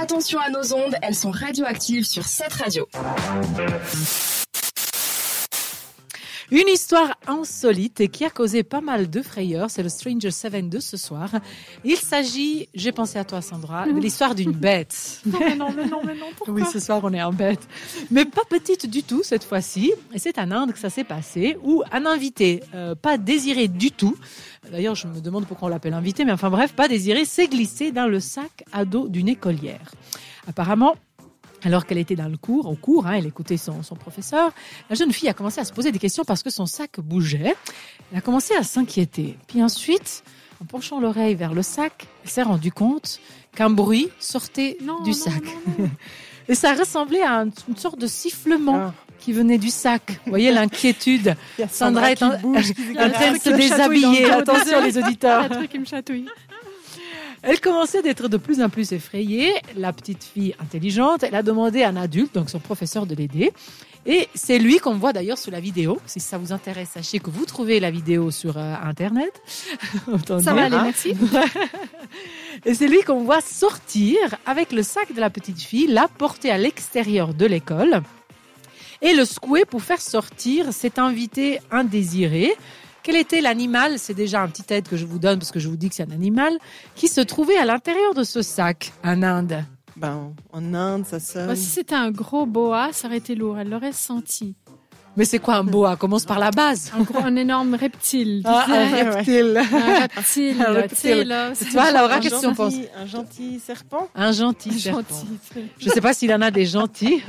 Attention à nos ondes, elles sont radioactives sur cette radio. Une histoire insolite et qui a causé pas mal de frayeurs, c'est le Stranger Seven de ce soir. Il s'agit, j'ai pensé à toi Sandra, de l'histoire d'une bête. Non, mais non, mais non, mais non, pourquoi Oui, ce soir on est en bête. Mais pas petite du tout cette fois-ci. Et c'est en Inde que ça s'est passé, où un invité, euh, pas désiré du tout, d'ailleurs je me demande pourquoi on l'appelle invité, mais enfin bref, pas désiré, s'est glissé dans le sac à dos d'une écolière. Apparemment, alors qu'elle était dans le cours, au cours, hein, elle écoutait son, son professeur, la jeune fille a commencé à se poser des questions parce que son sac bougeait. Elle a commencé à s'inquiéter. Puis ensuite, en penchant l'oreille vers le sac, elle s'est rendue compte qu'un bruit sortait Non, du non, sac. non, non. Et ça ressemblait à un- une sorte de sifflement qui venait du sac. Vous voyez l'inquiétude. Sandra est en, bouge, train de se déshabiller. Attention les auditeurs. Un truc qui me chatouille. Elle commençait d'être de plus en plus effrayée. La petite fille intelligente, elle a demandé à un adulte, donc son professeur, de l'aider. Et c'est lui qu'on voit d'ailleurs sur la vidéo. Si ça vous intéresse, sachez que vous trouvez la vidéo sur euh, Internet. Ça va aller, hein. merci. Et c'est lui qu'on voit sortir avec le sac de la petite fille, la porter à l'extérieur de l'école et le secouer pour faire sortir cet invité indésiré. Quel était l'animal C'est déjà un petit aide que je vous donne parce que je vous dis que c'est un animal qui se trouvait à l'intérieur de ce sac en Inde? Ben, en Inde, ça sonne. Moi, si c'était un gros boa, ça aurait été lourd. Elle l'aurait senti. Mais c'est quoi un boa? Commence par la base. Un, gros, un énorme reptile. tu Ah, sais. un reptile. Un reptile. Un reptile. Tu vois, Laura, un qu'est-ce que tu en penses? un gentil serpent. Un gentil serpent. Gentil. Je ne sais pas s'il en a des gentils,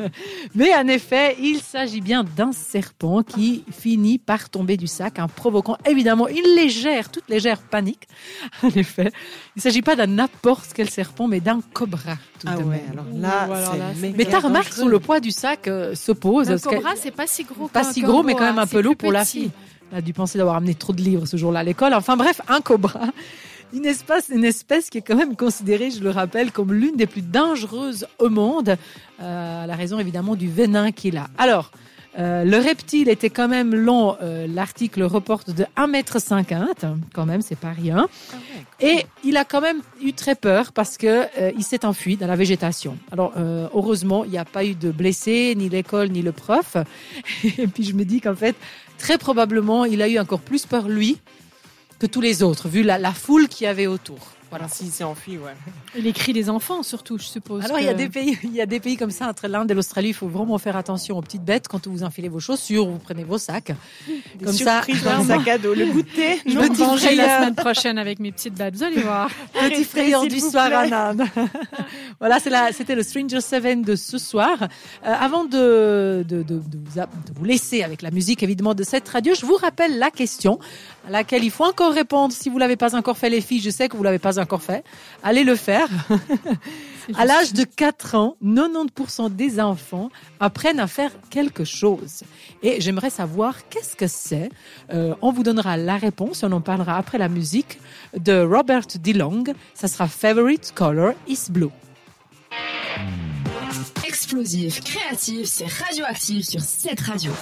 mais en effet, il s'agit bien d'un serpent qui finit par tomber du sac en provoquant évidemment une légère, toute légère panique. En effet, il ne s'agit pas d'un n'importe quel serpent, mais d'un cobra. Tout Ah ouais, même. alors là, alors Mais tu remarqué dangereux. sur le poids du sac euh, s'oppose. Un parce que- cobra, c'est pas si gros. pas si gros, mais quand même un c'est peu lourd pour la fille. Elle a dû penser d'avoir amené trop de livres ce jour-là à l'école. Enfin bref, un cobra. Une espèce, une espèce qui est quand même considérée, je le rappelle, comme l'une des plus dangereuses au monde, euh, à la raison évidemment du venin qu'il a. Alors, euh, le reptile était quand même long, euh, l'article reporte de 1m50, quand même, c'est pas rien. Ah Et il a quand même eu très peur parce que euh, il s'est enfui dans la végétation. Alors euh, heureusement, il n'y a pas eu de blessés, ni l'école, ni le prof. Et puis je me dis qu'en fait, très probablement, il a eu encore plus peur lui que tous les autres, vu la, la foule qu'il y avait autour. Voilà. S'il s'est enfui, ouais. Et les cris des enfants, surtout, je suppose. Alors il y a des pays, il y a des pays comme ça entre l'Inde et l'Australie. Il faut vraiment faire attention aux petites bêtes quand vous enfilez vos chaussures, vous prenez vos sacs. Des Comme ça, surprises dans le sac à dos. Le goûter, Je non, vais frayeur. la semaine prochaine avec mes petites bêtes. Vous allez voir. Petit frayeur du soir plaît. en Inde. voilà, c'est la- c'était le Stranger Seven de ce soir. Euh, avant de, de, de, de vous, a- de vous laisser avec la musique évidemment de cette radio, je vous rappelle la question à laquelle il faut encore répondre. Si vous l'avez pas encore fait, les filles, je sais que vous l'avez pas encore fait. Allez le faire. À l'âge de 4 ans, 90% des enfants apprennent à faire quelque chose. Et j'aimerais savoir qu'est-ce que c'est? Euh, on vous donnera la réponse, on en parlera après la musique de Robert DeLong. Ça sera Favorite Color is Blue. Explosif, créatif, c'est radioactif sur cette radio.